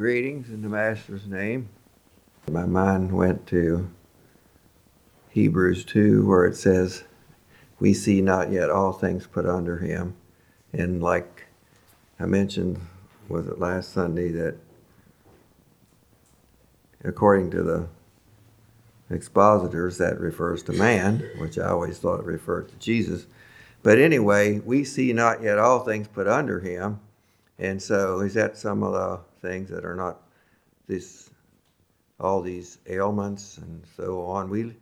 Greetings in the Master's name. My mind went to Hebrews 2, where it says, We see not yet all things put under him. And like I mentioned, was it last Sunday, that according to the expositors, that refers to man, which I always thought it referred to Jesus. But anyway, we see not yet all things put under him. And so, is that some of the things that are not this, all these ailments and so on? We,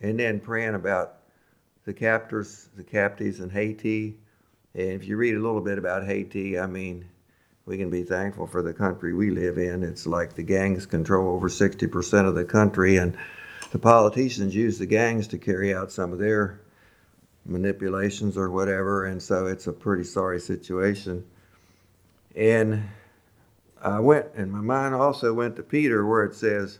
and then praying about the captors, the captives in Haiti. And if you read a little bit about Haiti, I mean, we can be thankful for the country we live in. It's like the gangs control over 60% of the country, and the politicians use the gangs to carry out some of their manipulations or whatever, and so it's a pretty sorry situation. And I went, and my mind also went to Peter, where it says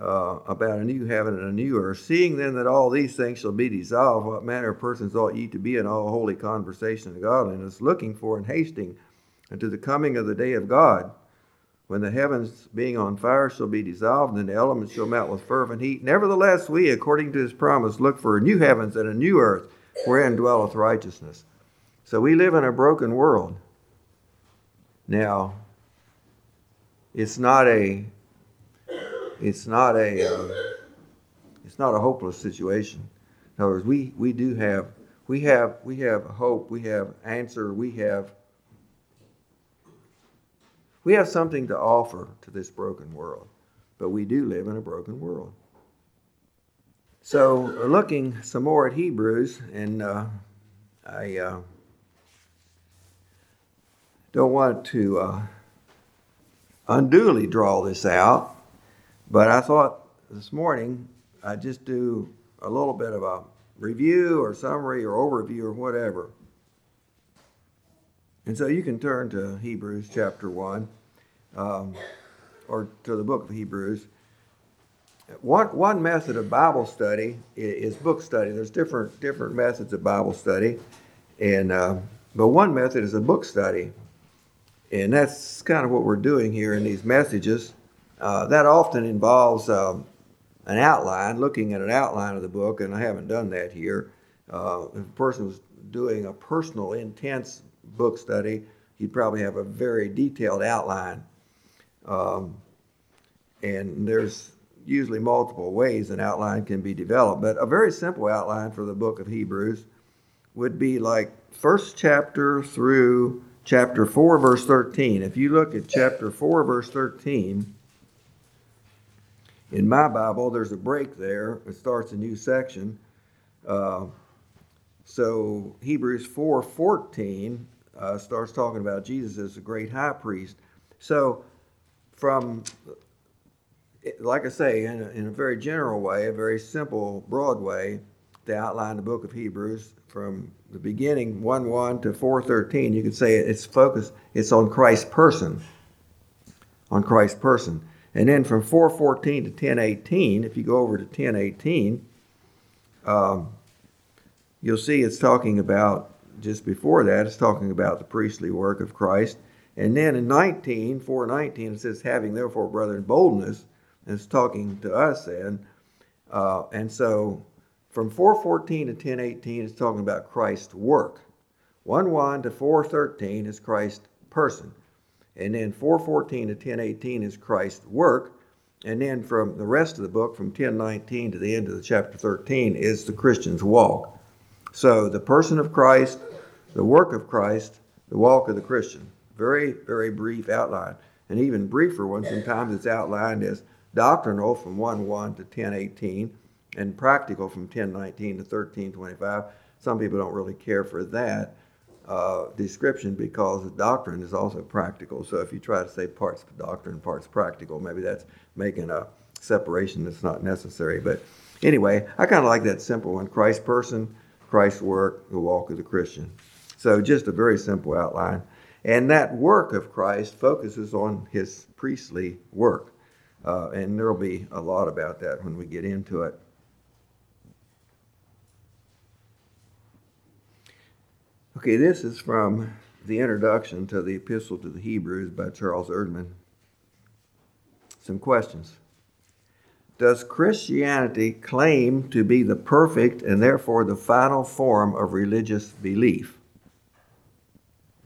uh, about a new heaven and a new earth. Seeing then that all these things shall be dissolved, what manner of persons ought ye to be in all holy conversation and godliness, looking for and hasting unto the coming of the day of God, when the heavens being on fire shall be dissolved, and the elements shall melt with fervent heat. Nevertheless, we, according to his promise, look for a new heavens and a new earth, wherein dwelleth righteousness. So we live in a broken world. Now, it's not a it's not a uh, it's not a hopeless situation. In other words, we, we do have we have we have hope, we have answer, we have we have something to offer to this broken world, but we do live in a broken world. So, looking some more at Hebrews, and uh, I uh, don't want to uh, unduly draw this out, but I thought this morning I'd just do a little bit of a review or summary or overview or whatever. And so you can turn to Hebrews chapter 1 um, or to the book of Hebrews. One, one method of Bible study is, book study. There's different, different methods of Bible study, and uh, but one method is a book study. And that's kind of what we're doing here in these messages. Uh, that often involves um, an outline, looking at an outline of the book, and I haven't done that here. Uh, if a person was doing a personal, intense book study, he'd probably have a very detailed outline um, and there's usually multiple ways an outline can be developed, but a very simple outline for the book of Hebrews would be like first chapter through chapter 4, verse 13. If you look at chapter 4, verse 13, in my Bible, there's a break there. It starts a new section. Uh, so Hebrews 4 14 uh, starts talking about Jesus as a great high priest. So from, like I say, in a, in a very general way, a very simple, broad way, to outline the book of Hebrews from the beginning 1 1 to 413, you could say it's focused, it's on Christ's person. On Christ's person. And then from 414 to 1018, if you go over to 1018, um, you'll see it's talking about, just before that, it's talking about the priestly work of Christ. And then in 19, 419, it says, having therefore, brethren, boldness, and it's talking to us then. Uh, and so from 414 to 1018, it's talking about Christ's work. 1 1 to 413 is Christ's person. And then 414 to 1018 is Christ's work. And then from the rest of the book, from 1019 to the end of the chapter 13, is the Christian's walk. So the person of Christ, the work of Christ, the walk of the Christian. Very, very brief outline. An even briefer one, sometimes it's outlined as doctrinal from 1 1 to 10 18, and practical from 10 19 to 13 25. Some people don't really care for that uh, description because the doctrine is also practical. So if you try to say parts doctrine, parts practical, maybe that's making a separation that's not necessary. But anyway, I kind of like that simple one Christ person, Christ's work, the walk of the Christian. So just a very simple outline. And that work of Christ focuses on his priestly work. Uh, and there will be a lot about that when we get into it. Okay, this is from the introduction to the Epistle to the Hebrews by Charles Erdman. Some questions. Does Christianity claim to be the perfect and therefore the final form of religious belief?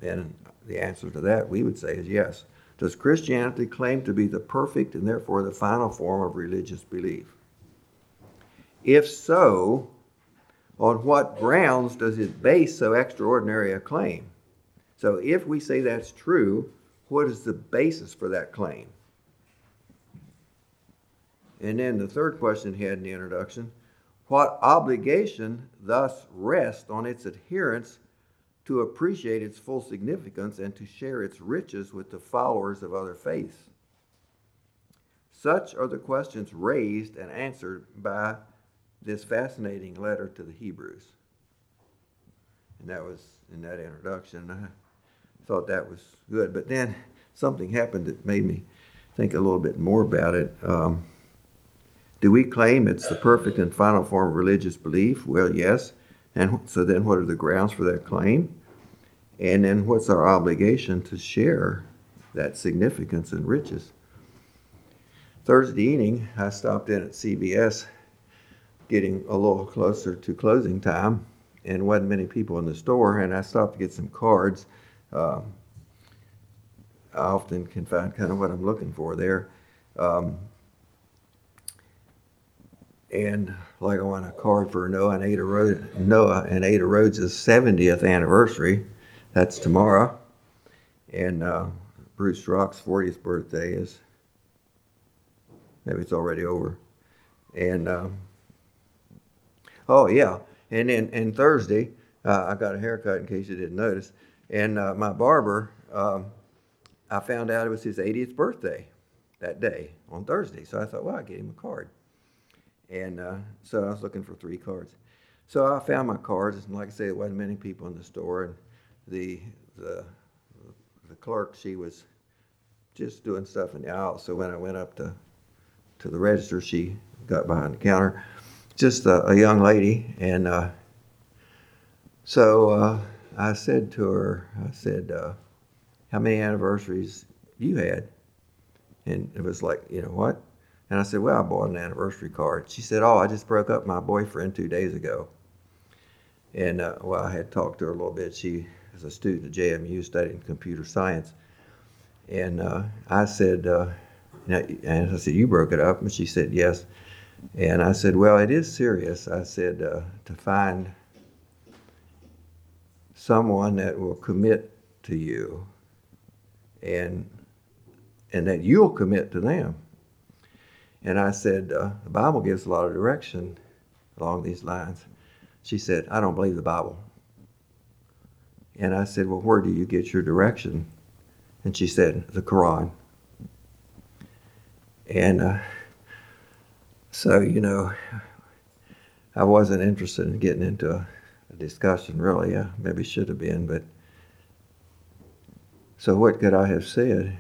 And the answer to that we would say is yes. Does Christianity claim to be the perfect and therefore the final form of religious belief? If so, on what grounds does it base so extraordinary a claim? So, if we say that's true, what is the basis for that claim? And then the third question he had in the introduction what obligation thus rests on its adherents to appreciate its full significance and to share its riches with the followers of other faiths? Such are the questions raised and answered by this fascinating letter to the Hebrews. And that was in that introduction. I thought that was good. But then something happened that made me think a little bit more about it. Um, do we claim it's the perfect and final form of religious belief? Well, yes. And so then what are the grounds for that claim? And then what's our obligation to share that significance and riches? Thursday evening, I stopped in at CVS getting a little closer to closing time, and wasn't many people in the store. And I stopped to get some cards. Um, I often can find kind of what I'm looking for there. Um, and like I want a card for Noah and Ada Rhodes, Noah and Ada Rhodes' 70th anniversary. That's tomorrow. And uh, Bruce Rock's 40th birthday is maybe it's already over. And um, Oh yeah, and then and Thursday uh, I got a haircut in case you didn't notice, and uh, my barber um, I found out it was his 80th birthday that day on Thursday, so I thought, well, I'll get him a card, and uh, so I was looking for three cards. So I found my cards, and like I say, there wasn't many people in the store, and the the the clerk she was just doing stuff in the aisle. So when I went up to to the register, she got behind the counter just a, a young lady, and uh, so uh, I said to her, I said, uh, "How many anniversaries you had?" And it was like, you know what? And I said, "Well, I bought an anniversary card." She said, "Oh, I just broke up my boyfriend two days ago." And uh, well, I had talked to her a little bit. She is a student at JMU studying computer science, and uh, I said, uh, and I said, "You broke it up?" And she said, "Yes." And I said, Well, it is serious. I said, uh, to find someone that will commit to you and, and that you'll commit to them. And I said, uh, The Bible gives a lot of direction along these lines. She said, I don't believe the Bible. And I said, Well, where do you get your direction? And she said, The Quran. And uh, so, you know, I wasn't interested in getting into a, a discussion, really. I maybe should have been, but so what could I have said?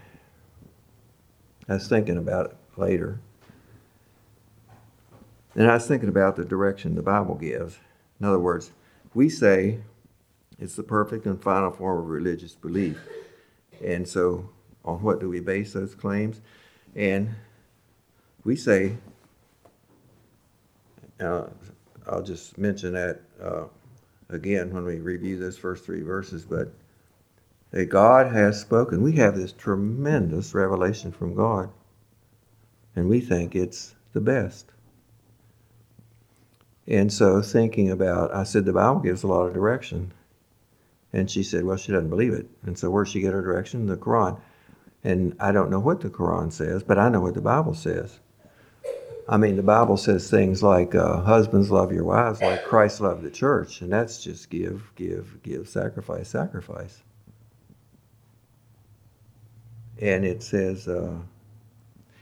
I was thinking about it later. And I was thinking about the direction the Bible gives. In other words, we say it's the perfect and final form of religious belief. And so, on what do we base those claims? And we say uh, I'll just mention that uh, again when we review those first three verses, but that God has spoken. We have this tremendous revelation from God, and we think it's the best. And so, thinking about, I said the Bible gives a lot of direction. And she said, well, she doesn't believe it. And so, where's she get her direction? The Quran. And I don't know what the Quran says, but I know what the Bible says. I mean, the Bible says things like, uh, husbands love your wives like Christ loved the church, and that's just give, give, give, sacrifice, sacrifice. And it says, uh,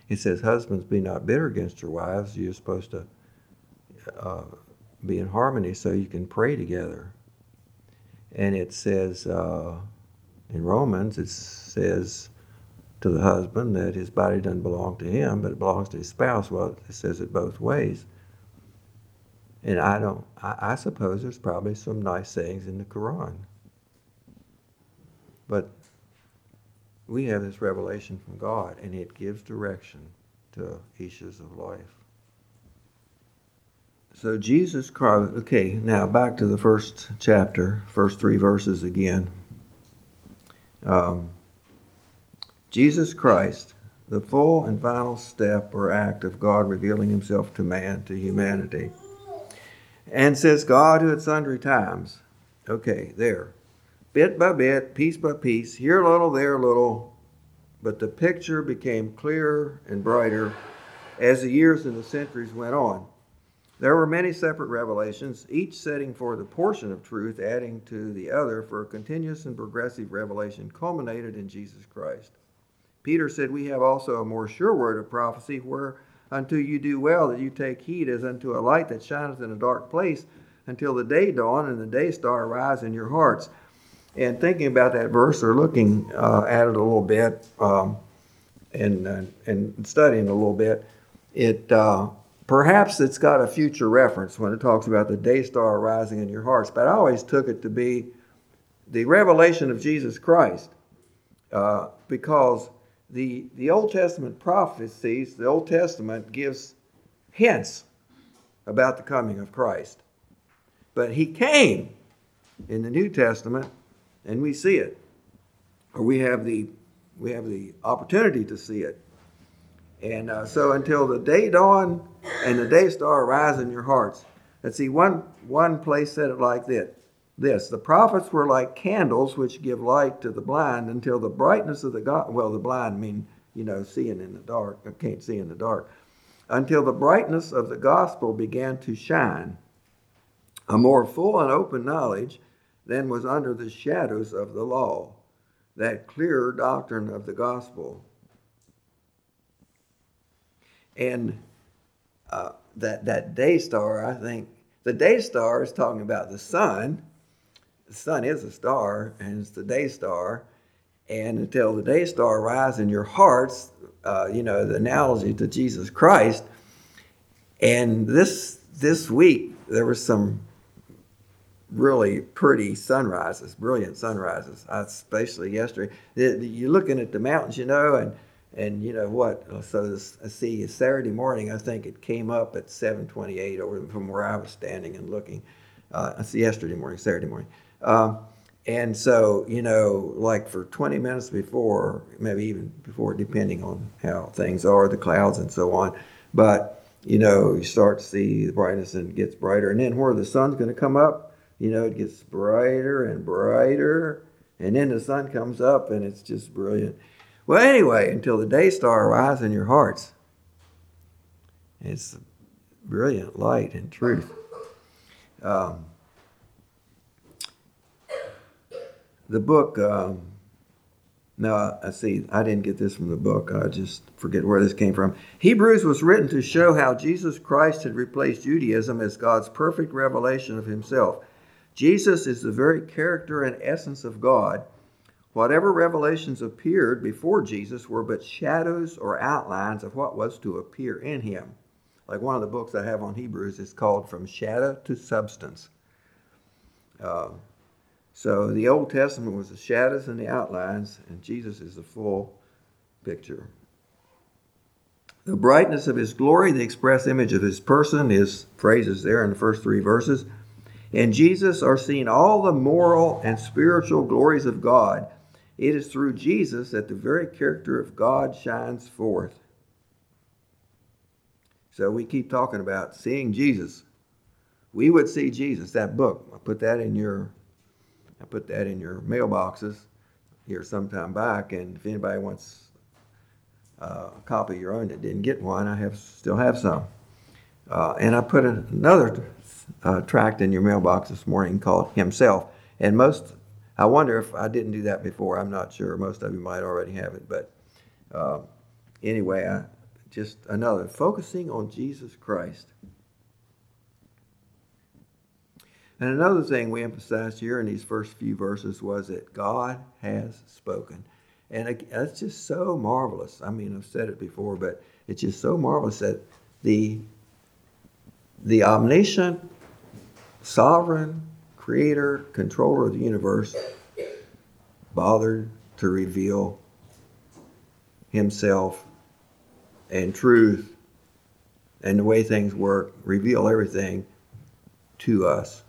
it says, husbands, be not bitter against your wives. You're supposed to uh, be in harmony so you can pray together. And it says uh, in Romans, it says, to the husband that his body doesn't belong to him, but it belongs to his spouse. Well, it says it both ways. And I don't, I, I suppose there's probably some nice sayings in the Quran. But we have this revelation from God, and it gives direction to issues of life. So Jesus Christ, okay, now back to the first chapter, first three verses again. Um, Jesus Christ, the full and final step or act of God revealing himself to man, to humanity. And says God who at sundry times, okay, there, bit by bit, piece by piece, here a little, there a little, but the picture became clearer and brighter as the years and the centuries went on. There were many separate revelations, each setting forth a portion of truth, adding to the other for a continuous and progressive revelation culminated in Jesus Christ. Peter said, We have also a more sure word of prophecy, where unto you do well that you take heed as unto a light that shineth in a dark place until the day dawn and the day star arise in your hearts. And thinking about that verse or looking uh, at it a little bit um, and, uh, and studying a little bit, it uh, Perhaps it's got a future reference when it talks about the day star rising in your hearts, but I always took it to be the revelation of Jesus Christ uh, because the, the Old Testament prophecies, the Old Testament gives hints about the coming of Christ. But he came in the New Testament, and we see it, or we have the, we have the opportunity to see it. And uh, so until the day dawn and the day star arise in your hearts. Let's see, one, one place said it like this. This, the prophets were like candles which give light to the blind until the brightness of the God, well, the blind mean, you know, seeing in the dark, I can't see in the dark, until the brightness of the gospel began to shine. A more full and open knowledge than was under the shadows of the law, that clearer doctrine of the gospel and uh, that, that day star, I think, the day star is talking about the sun. The sun is a star, and it's the day star. And until the day star rise in your hearts, uh, you know, the analogy to Jesus Christ. And this this week there was some really pretty sunrises, brilliant sunrises, especially yesterday. You're looking at the mountains, you know, and and you know what? So this, I see Saturday morning. I think it came up at 7:28 over from where I was standing and looking. Uh, I see yesterday morning, Saturday morning. Um, and so, you know, like for 20 minutes before, maybe even before, depending on how things are, the clouds and so on. But, you know, you start to see the brightness and it gets brighter. And then where the sun's going to come up, you know, it gets brighter and brighter. And then the sun comes up and it's just brilliant. Well, anyway, until the day star arises in your hearts, it's brilliant light and truth. Um, the book, um, now I see, I didn't get this from the book. I just forget where this came from. Hebrews was written to show how Jesus Christ had replaced Judaism as God's perfect revelation of himself. Jesus is the very character and essence of God Whatever revelations appeared before Jesus were but shadows or outlines of what was to appear in him. Like one of the books I have on Hebrews is called From Shadow to Substance. Uh, so the Old Testament was the shadows and the outlines, and Jesus is the full picture. The brightness of his glory, the express image of his person, is phrases there in the first three verses. In Jesus are seen all the moral and spiritual glories of God it is through Jesus that the very character of God shines forth. So we keep talking about seeing Jesus. We would see Jesus. That book, I put that in your, I put that in your mailboxes here sometime back. And if anybody wants uh, a copy of your own that didn't get one, I have still have some. Uh, and I put another uh, tract in your mailbox this morning called Himself. And most I wonder if I didn't do that before. I'm not sure. Most of you might already have it. But uh, anyway, I, just another focusing on Jesus Christ. And another thing we emphasized here in these first few verses was that God has spoken. And that's just so marvelous. I mean, I've said it before, but it's just so marvelous that the, the omniscient, sovereign, creator, controller of the universe, bothered to reveal himself and truth and the way things work, reveal everything to us.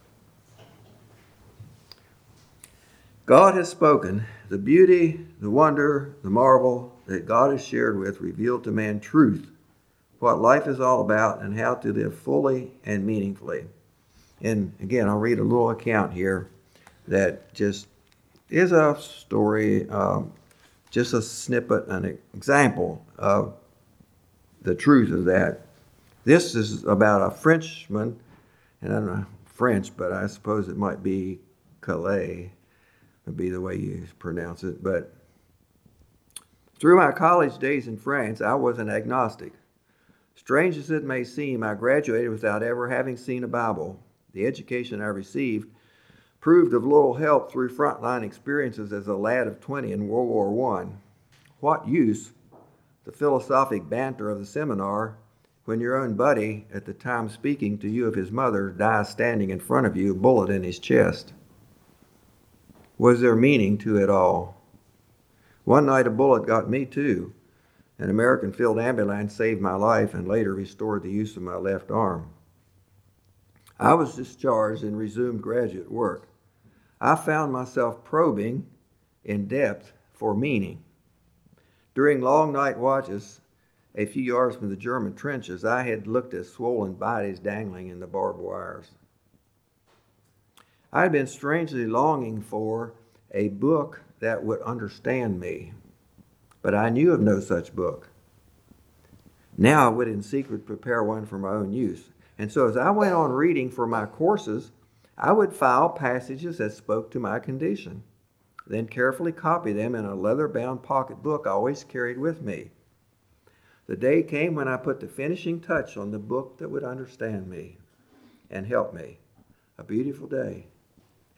God has spoken. The beauty, the wonder, the marvel that God has shared with revealed to man truth, what life is all about, and how to live fully and meaningfully. And again, I'll read a little account here that just is a story, um, just a snippet, an example of the truth of that. This is about a Frenchman, and I don't know French, but I suppose it might be Cailliet, would be the way you pronounce it. But through my college days in France, I was an agnostic. Strange as it may seem, I graduated without ever having seen a Bible. The education I received proved of little help through frontline experiences as a lad of 20 in World War I. What use the philosophic banter of the seminar when your own buddy, at the time speaking to you of his mother, dies standing in front of you, bullet in his chest? Was there meaning to it all? One night a bullet got me too. An American field ambulance saved my life and later restored the use of my left arm. I was discharged and resumed graduate work. I found myself probing in depth for meaning. During long night watches, a few yards from the German trenches, I had looked at swollen bodies dangling in the barbed wires. I had been strangely longing for a book that would understand me, but I knew of no such book. Now I would in secret prepare one for my own use. And so as I went on reading for my courses, I would file passages that spoke to my condition, then carefully copy them in a leather bound pocket book I always carried with me. The day came when I put the finishing touch on the book that would understand me and help me. A beautiful day.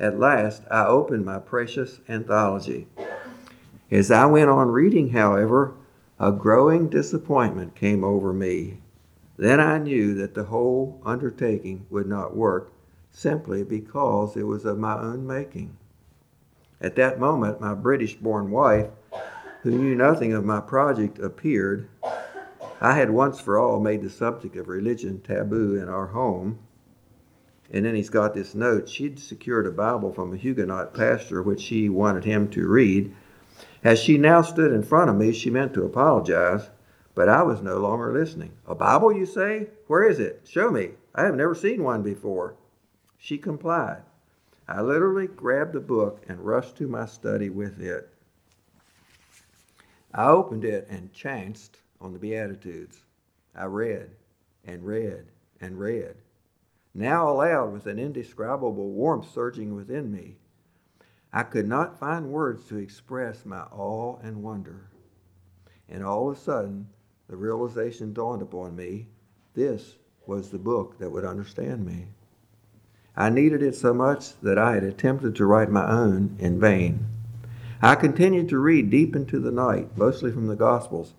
At last, I opened my precious anthology. As I went on reading, however, a growing disappointment came over me. Then I knew that the whole undertaking would not work simply because it was of my own making. At that moment, my British born wife, who knew nothing of my project, appeared. I had once for all made the subject of religion taboo in our home. And then he's got this note. She'd secured a Bible from a Huguenot pastor, which she wanted him to read. As she now stood in front of me, she meant to apologize, but I was no longer listening. A Bible, you say? Where is it? Show me. I have never seen one before. She complied. I literally grabbed the book and rushed to my study with it. I opened it and chanced on the Beatitudes. I read and read and read. Now aloud, with an indescribable warmth surging within me, I could not find words to express my awe and wonder. And all of a sudden, the realization dawned upon me this was the book that would understand me. I needed it so much that I had attempted to write my own in vain. I continued to read deep into the night, mostly from the Gospels,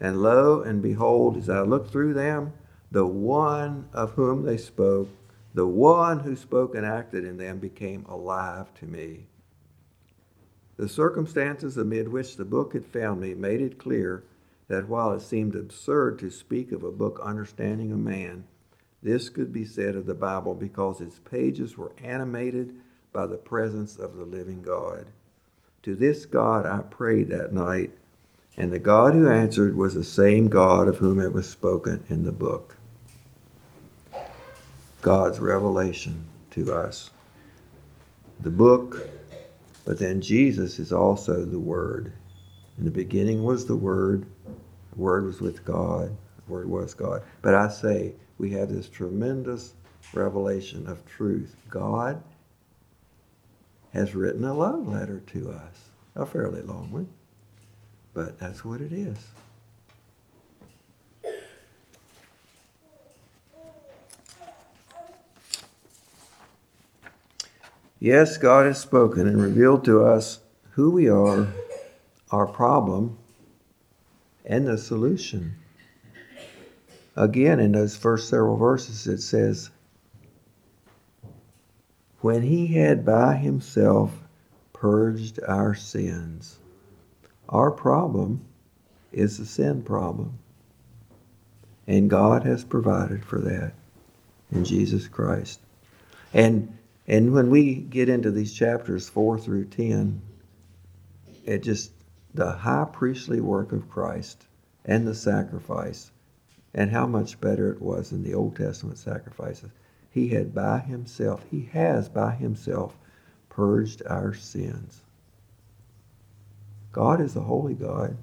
and lo and behold, as I looked through them, the one of whom they spoke, the one who spoke and acted in them, became alive to me. The circumstances amid which the book had found me made it clear that while it seemed absurd to speak of a book understanding a man, this could be said of the Bible because its pages were animated by the presence of the living God. To this God I prayed that night, and the God who answered was the same God of whom it was spoken in the book. God's revelation to us. The book, but then Jesus is also the Word. In the beginning was the Word, the Word was with God, the Word was God. But I say, we have this tremendous revelation of truth. God has written a love letter to us, a fairly long one, but that's what it is. Yes, God has spoken and revealed to us who we are, our problem, and the solution. Again, in those first several verses, it says, When he had by himself purged our sins. Our problem is the sin problem. And God has provided for that in Jesus Christ. And and when we get into these chapters 4 through 10, it just the high priestly work of Christ and the sacrifice and how much better it was than the Old Testament sacrifices. He had by himself, he has by himself purged our sins. God is a holy God.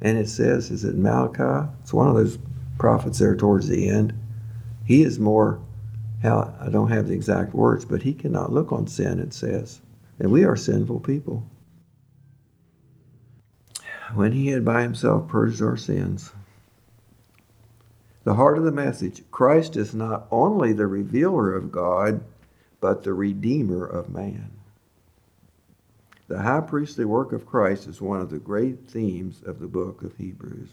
And it says, is it Malachi? It's one of those prophets there towards the end. He is more, how I don't have the exact words, but he cannot look on sin, it says. And we are sinful people. When he had by himself purged our sins. The heart of the message Christ is not only the revealer of God, but the redeemer of man. The high priestly work of Christ is one of the great themes of the book of Hebrews.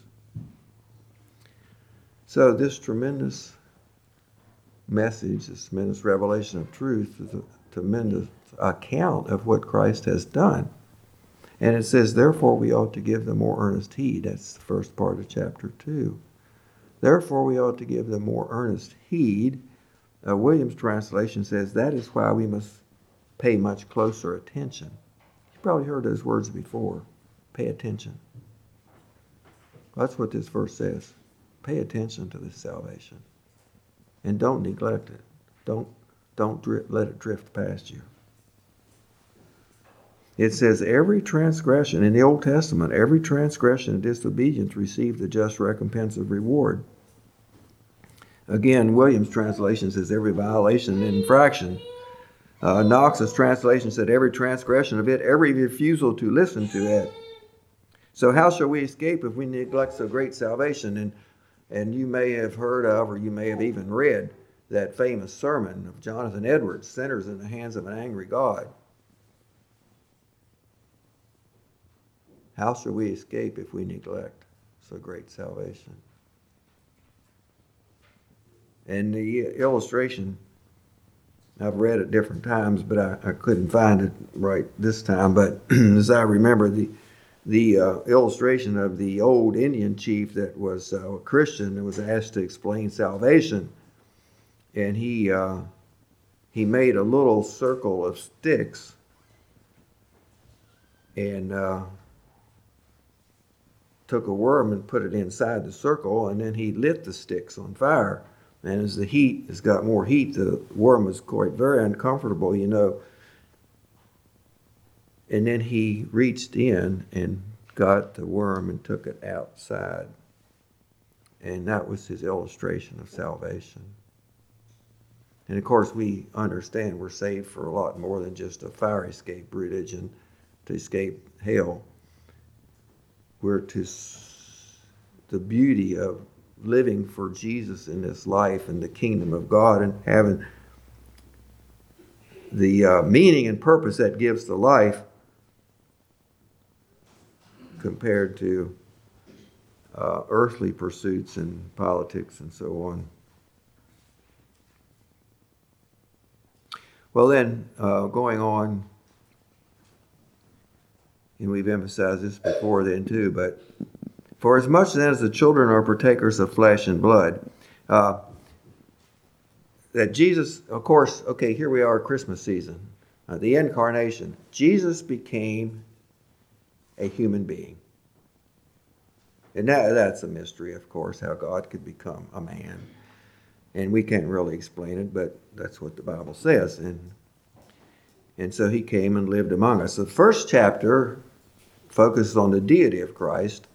So, this tremendous message, this tremendous revelation of truth, is a tremendous account of what Christ has done. And it says, therefore, we ought to give them more earnest heed. That's the first part of chapter 2. Therefore, we ought to give them more earnest heed. Uh, Williams' translation says, that is why we must pay much closer attention. You've probably heard those words before. Pay attention. That's what this verse says. Pay attention to this salvation. And don't neglect it. Don't, don't let it drift past you. It says, every transgression in the Old Testament, every transgression and disobedience received the just recompense of reward. Again, Williams' translation says, every violation and infraction. Uh, Knox's translation said, every transgression of it, every refusal to listen to it. So, how shall we escape if we neglect so great salvation? And and you may have heard of, or you may have even read, that famous sermon of Jonathan Edwards, Sinners in the Hands of an Angry God. How shall we escape if we neglect so great salvation? And the illustration, I've read it different times, but I, I couldn't find it right this time. But as I remember, the the uh, illustration of the old Indian chief that was uh, a Christian and was asked to explain salvation, and he uh, he made a little circle of sticks. And uh, took a worm and put it inside the circle, and then he lit the sticks on fire. And as the heat has got more heat, the worm was quite very uncomfortable, you know and then he reached in and got the worm and took it outside. And that was his illustration of salvation. And of course, we understand we're saved for a lot more than just a fire escape religion to escape hell. We're to the beauty of living for Jesus in this life and the kingdom of God and having the uh, meaning and purpose that gives the life compared to uh, earthly pursuits and politics and so on. Well, then, uh, going on, and we've emphasized this before then too, but for as much then as the children are partakers of flesh and blood, uh, that Jesus, of course, okay, here we are, Christmas season, uh, the incarnation. Jesus became a human being. And that, that's a mystery, of course, how God could become a man. And we can't really explain it, but that's what the Bible says. And, and so he came and lived among us. The first chapter focuses on the deity of Christ,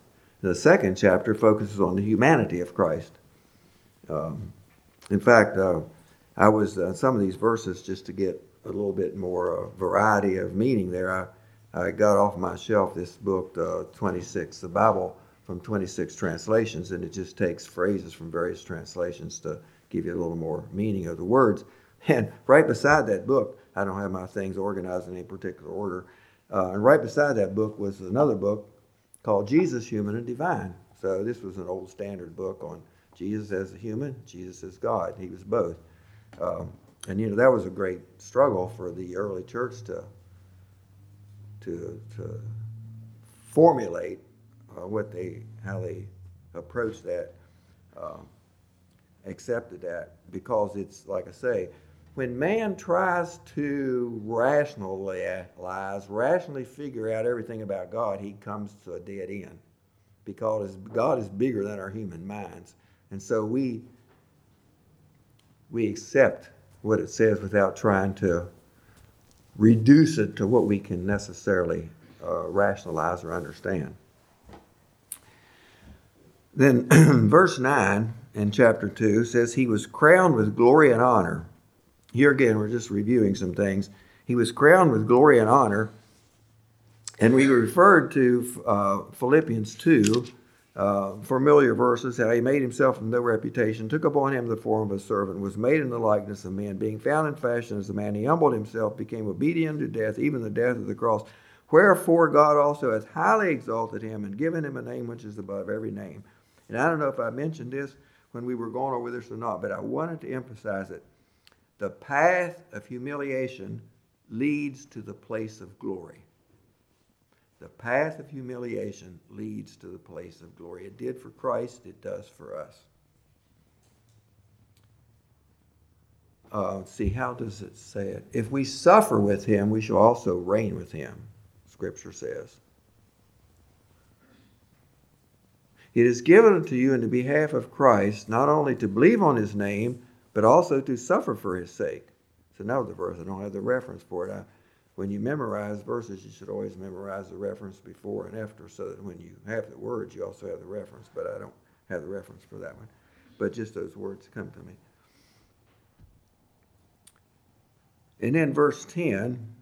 the second chapter focuses on the humanity of Christ. Um, in fact, uh, I was, uh, some of these verses, just to get a little bit more uh, variety of meaning there, I I got off my shelf this book, uh, 26, the Bible from 26 translations, and it just takes phrases from various translations to give you a little more meaning of the words. And right beside that book, I don't have my things organized in any particular order. Uh, and right beside that book was another book called Jesus, Human and Divine. So this was an old standard book on Jesus as a human, Jesus as God. He was both. Um, and you know that was a great struggle for the early church to to to formulate uh, what they how they approach that, uh, accepted that. Because it's like I say, when man tries to rationalize, rationally figure out everything about God, he comes to a dead end. Because God is bigger than our human minds, and so we we accept what it says without trying to reduce it to what we can necessarily uh, rationalize or understand. Then, verse 9 in chapter 2 says, He was crowned with glory and honor. Here again, we're just reviewing some things. He was crowned with glory and honor. And we referred to uh, Philippians 2 uh, familiar verses, how he made himself of no reputation, took upon him the form of a servant, was made in the likeness of men, being found in fashion as a man, he humbled himself, became obedient to death, even the death of the cross. Wherefore God also has highly exalted him and given him a name which is above every name. And I don't know if I mentioned this when we were going over this or not, but I wanted to emphasize it. The path of humiliation leads to the place of glory. The path of humiliation leads to the place of glory. It did for Christ, it does for us. Uh, see, how does it say it? If we suffer with him, we shall also reign with him, Scripture says. It is given unto you in the behalf of Christ not only to believe on his name, but also to suffer for his sake. It's another verse. I don't have the reference for it. I when you memorize verses, you should always memorize the reference before and after so that when you have the words, you also have the reference. But I don't have the reference for that one. But just those words come to me. And then verse 10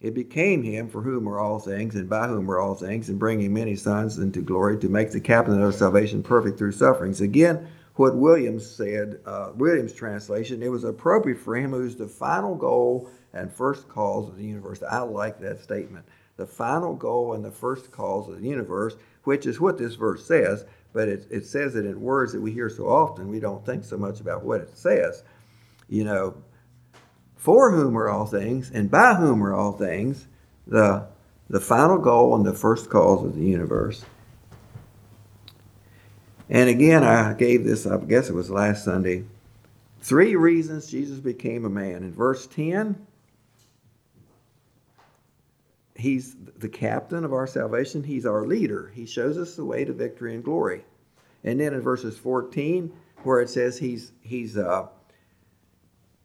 it became him for whom are all things, and by whom are all things, and bringing many sons into glory to make the captain of salvation perfect through sufferings. Again, what Williams said, uh, Williams' translation, it was appropriate for him who's the final goal and first cause of the universe. I like that statement. The final goal and the first cause of the universe, which is what this verse says, but it, it says it in words that we hear so often, we don't think so much about what it says. You know, for whom are all things, and by whom are all things, the, the final goal and the first cause of the universe. And again, I gave this, I guess it was last Sunday, three reasons Jesus became a man. In verse 10, He's the captain of our salvation. He's our leader. He shows us the way to victory and glory. And then in verses 14, where it says he's he's uh,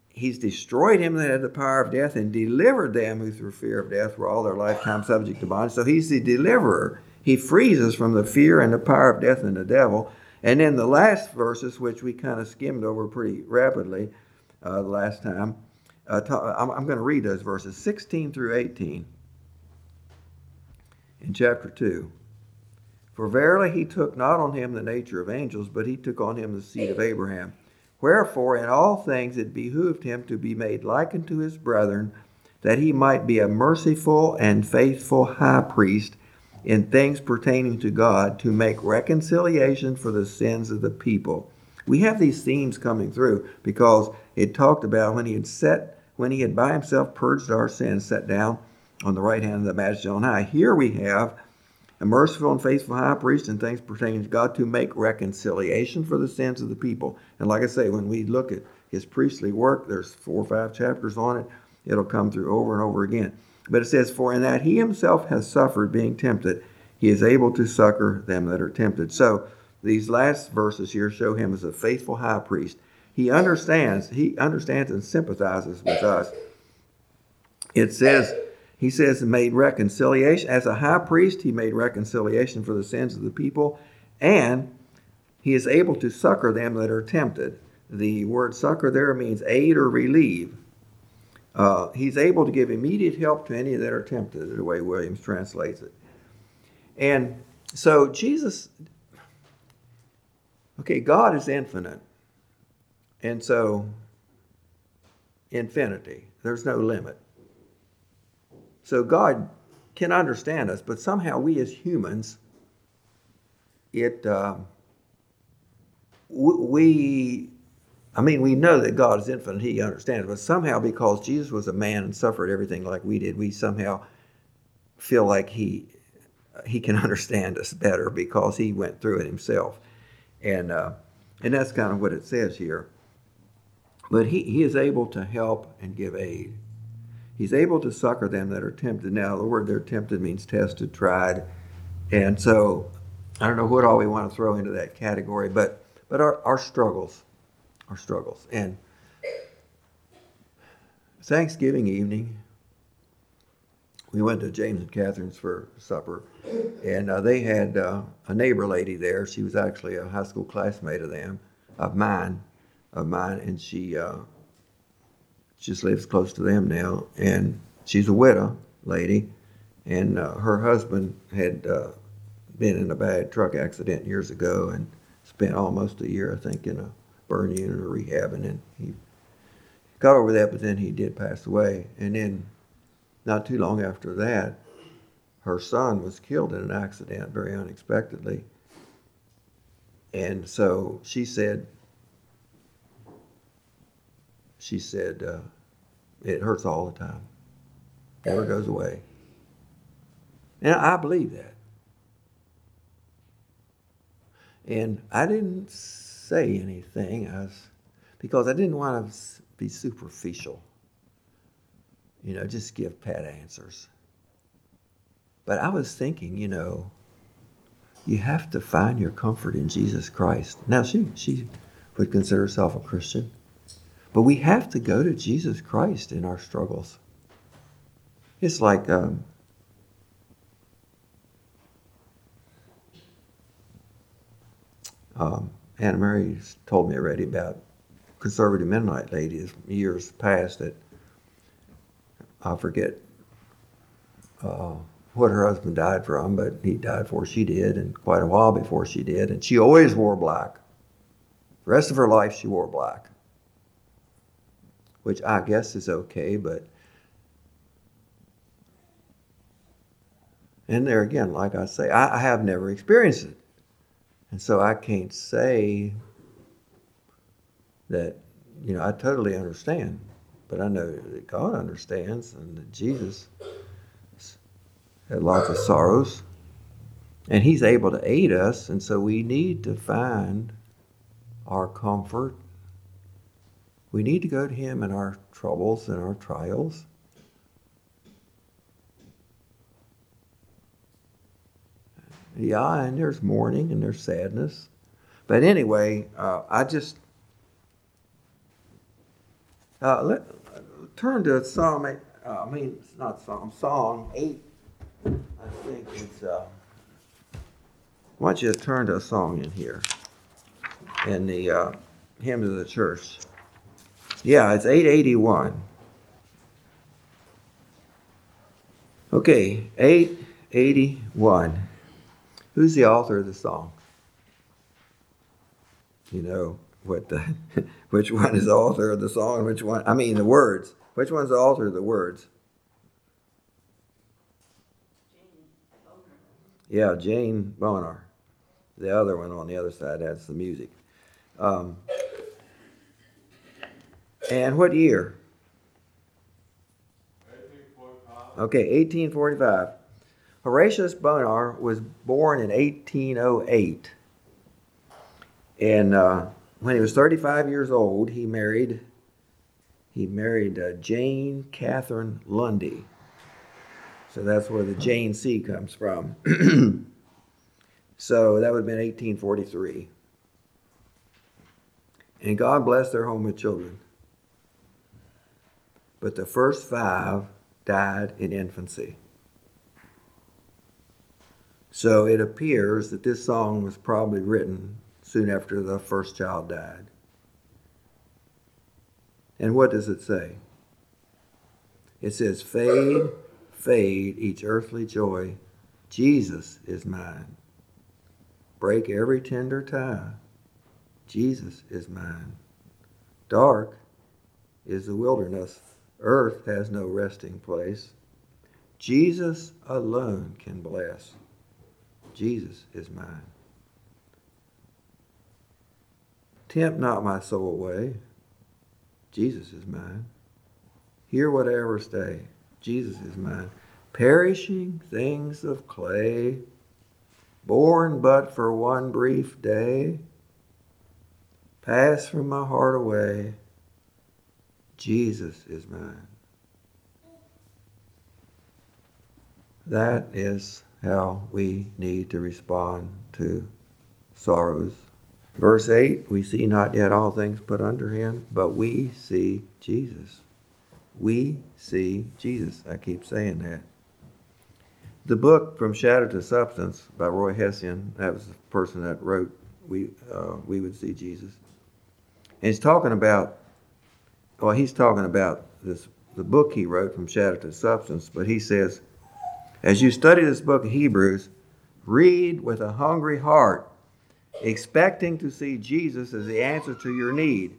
he's destroyed him that had the power of death and delivered them who through fear of death were all their lifetime subject to bondage. So he's the deliverer. He frees us from the fear and the power of death and the devil. And then the last verses, which we kind of skimmed over pretty rapidly uh, the last time, uh, I'm, I'm going to read those verses 16 through 18 in chapter 2. For verily he took not on him the nature of angels, but he took on him the seed of Abraham. Wherefore in all things it behooved him to be made like unto his brethren, that he might be a merciful and faithful high priest in things pertaining to God, to make reconciliation for the sins of the people. We have these themes coming through because it talked about when he had set, when he had by himself purged our sins, sat down on the right hand of the majesty on high. Here we have a merciful and faithful high priest in things pertaining to God to make reconciliation for the sins of the people. And like I say, when we look at his priestly work, there's four or five chapters on it. It'll come through over and over again. But it says, For in that he himself has suffered being tempted, he is able to succor them that are tempted. So these last verses here show him as a faithful high priest. He understands, he understands and sympathizes with us. It says, he says, made reconciliation. As a high priest, he made reconciliation for the sins of the people, and he is able to succor them that are tempted. The word succor there means aid or relieve. Uh, he's able to give immediate help to any that are tempted, the way Williams translates it. And so Jesus, okay, God is infinite. And so, infinity, there's no limit. So God can understand us, but somehow we as humans, it uh, we I mean, we know that God is infinite, He understands, but somehow because Jesus was a man and suffered everything like we did, we somehow feel like He He can understand us better because He went through it Himself, and uh, and that's kind of what it says here. But He He is able to help and give aid. He's able to succor them that are tempted. Now, the word "they're tempted" means tested, tried, and so I don't know what all we want to throw into that category, but but our, our struggles our struggles. And Thanksgiving evening, we went to James and Catherine's for supper, and uh, they had uh, a neighbor lady there. She was actually a high school classmate of them, of mine, of mine, and she uh, just lives close to them now. And she's a widow lady, and uh, her husband had uh, been in a bad truck accident years ago and spent almost a year, I think, in a burn unit or rehab, and then he got over that, but then he did pass away. And then, not too long after that, her son was killed in an accident very unexpectedly. And so she said, she said, uh, it hurts all the time, never goes away. And I believe that. And I didn't say anything because I didn't want to be superficial, you know, just give pat answers. But I was thinking, you know, you have to find your comfort in Jesus Christ. Now, she, she would consider herself a Christian, but we have to go to Jesus Christ in our struggles. It's like um, um, Anna Mary's told me already about conservative Mennonite ladies years past that I forget uh, what her husband died from, but he died before she did, and quite a while before she did, and she always wore black. The rest of her life, she wore black, which I guess is okay, but. And there again, like I say, I, I have never experienced it. And so I can't say that, you know, I totally understand, but I know that God understands and that Jesus had lots of sorrows and He's able to aid us. And so we need to find our comfort. We need to go to Him in our troubles and our trials. Yeah, and there's mourning and there's sadness. But anyway, uh, I just uh, let turn to Psalm. Eight, uh, I mean, it's not Psalm. Psalm eight. I think it's. Uh, why don't you turn to a song in here, in the uh, hymns of the church? Yeah, it's eight eighty one. Okay, eight eighty one. Who's the author of the song? You know what the, which one is the author of the song? Which one? I mean the words. Which one's the author of the words? Yeah, Jane Bonar. The other one on the other side, has the music. Um, and what year? Okay, 1845. Horatius Bonar was born in 1808. And uh, when he was 35 years old, he married he married uh, Jane Catherine Lundie. So that's where the Jane C comes from. so that would have been 1843. And God blessed their home with children. But the first five died in infancy. So it appears that this song was probably written soon after the first child died. And what does it say? It says, Fade, fade each earthly joy. Jesus is mine. Break every tender tie. Jesus is mine. Dark is the wilderness. Earth has no resting place. Jesus alone can bless. Jesus is mine. Tempt not my soul away. Jesus is mine. Here whatever stay, Jesus is mine. Perishing things of clay, born but for one brief day, pass from my heart away. Jesus is mine. That is how we need to respond to sorrows. Verse 8 We see not yet all things put under him, but we see Jesus. We see Jesus. I keep saying that. The book From Shadow to Substance by Roy Hession, that was the person that wrote We, uh, we Would See Jesus. And he's talking about, well, he's talking about this the book he wrote From Shadow to Substance, but he says, as you study this book of Hebrews, read with a hungry heart, expecting to see Jesus as the answer to your need.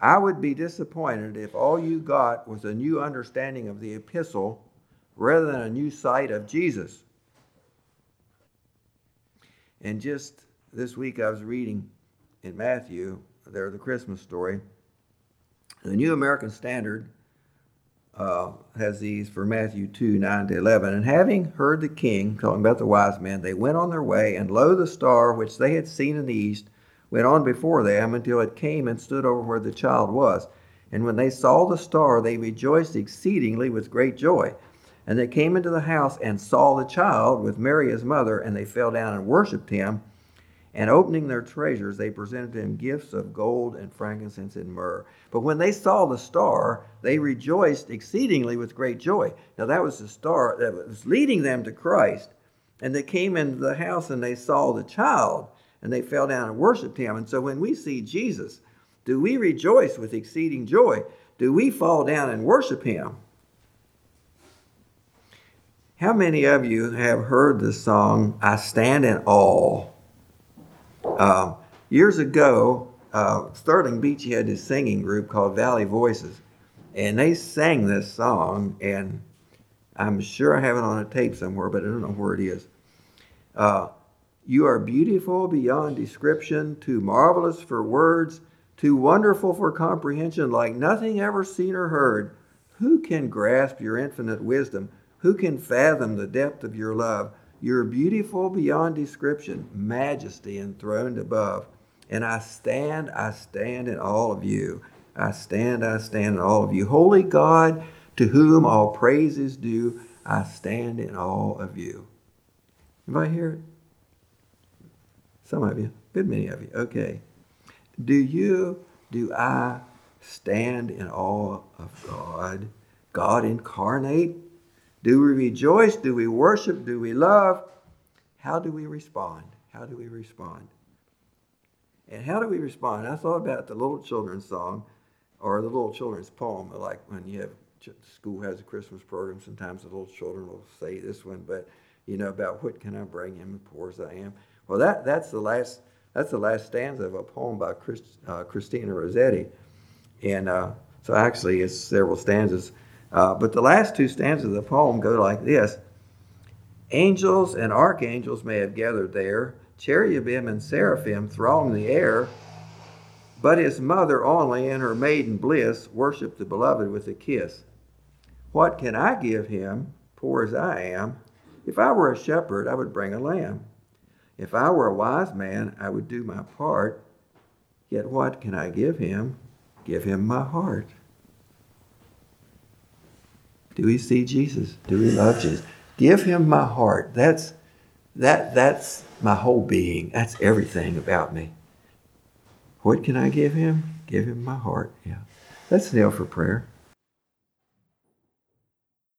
I would be disappointed if all you got was a new understanding of the epistle rather than a new sight of Jesus. And just this week I was reading in Matthew, there the Christmas story. The New American Standard uh, has these for Matthew 2 9 to 11. And having heard the king, talking about the wise men, they went on their way, and lo, the star which they had seen in the east went on before them until it came and stood over where the child was. And when they saw the star, they rejoiced exceedingly with great joy. And they came into the house and saw the child with Mary his mother, and they fell down and worshipped him. And opening their treasures, they presented to him gifts of gold and frankincense and myrrh. But when they saw the star, they rejoiced exceedingly with great joy. Now, that was the star that was leading them to Christ. And they came into the house and they saw the child, and they fell down and worshiped him. And so, when we see Jesus, do we rejoice with exceeding joy? Do we fall down and worship him? How many of you have heard the song, I Stand in Awe? Uh, years ago, uh, Sterling Beach had this singing group called Valley Voices, and they sang this song, and I'm sure I have it on a tape somewhere, but I don't know where it is. Uh, you are beautiful beyond description, too marvelous for words, too wonderful for comprehension, like nothing ever seen or heard. Who can grasp your infinite wisdom? Who can fathom the depth of your love? You're beautiful beyond description, majesty enthroned above. And I stand, I stand in all of you. I stand, I stand in all of you. Holy God, to whom all praise is due, I stand in all of you. Anybody hear it? Some of you, good many of you. Okay. Do you, do I stand in awe of God? God incarnate? Do we rejoice? Do we worship? Do we love? How do we respond? How do we respond? And how do we respond? I thought about the little children's song or the little children's poem, like when you have school has a Christmas program, sometimes the little children will say this one, but you know, about what can I bring him, poor as I am. Well, that, that's the last that's the last stanza of a poem by Christ, uh, Christina Rossetti. And uh, so actually it's several stanzas. Uh, but the last two stanzas of the poem go like this Angels and archangels may have gathered there, cherubim and seraphim throng the air, but his mother only in her maiden bliss worship the beloved with a kiss. What can I give him, poor as I am? If I were a shepherd, I would bring a lamb. If I were a wise man, I would do my part. Yet what can I give him? Give him my heart. Do we see Jesus? Do we love Jesus? Give him my heart. That's that that's my whole being. That's everything about me. What can I give him? Give him my heart. Yeah. Let's kneel for prayer.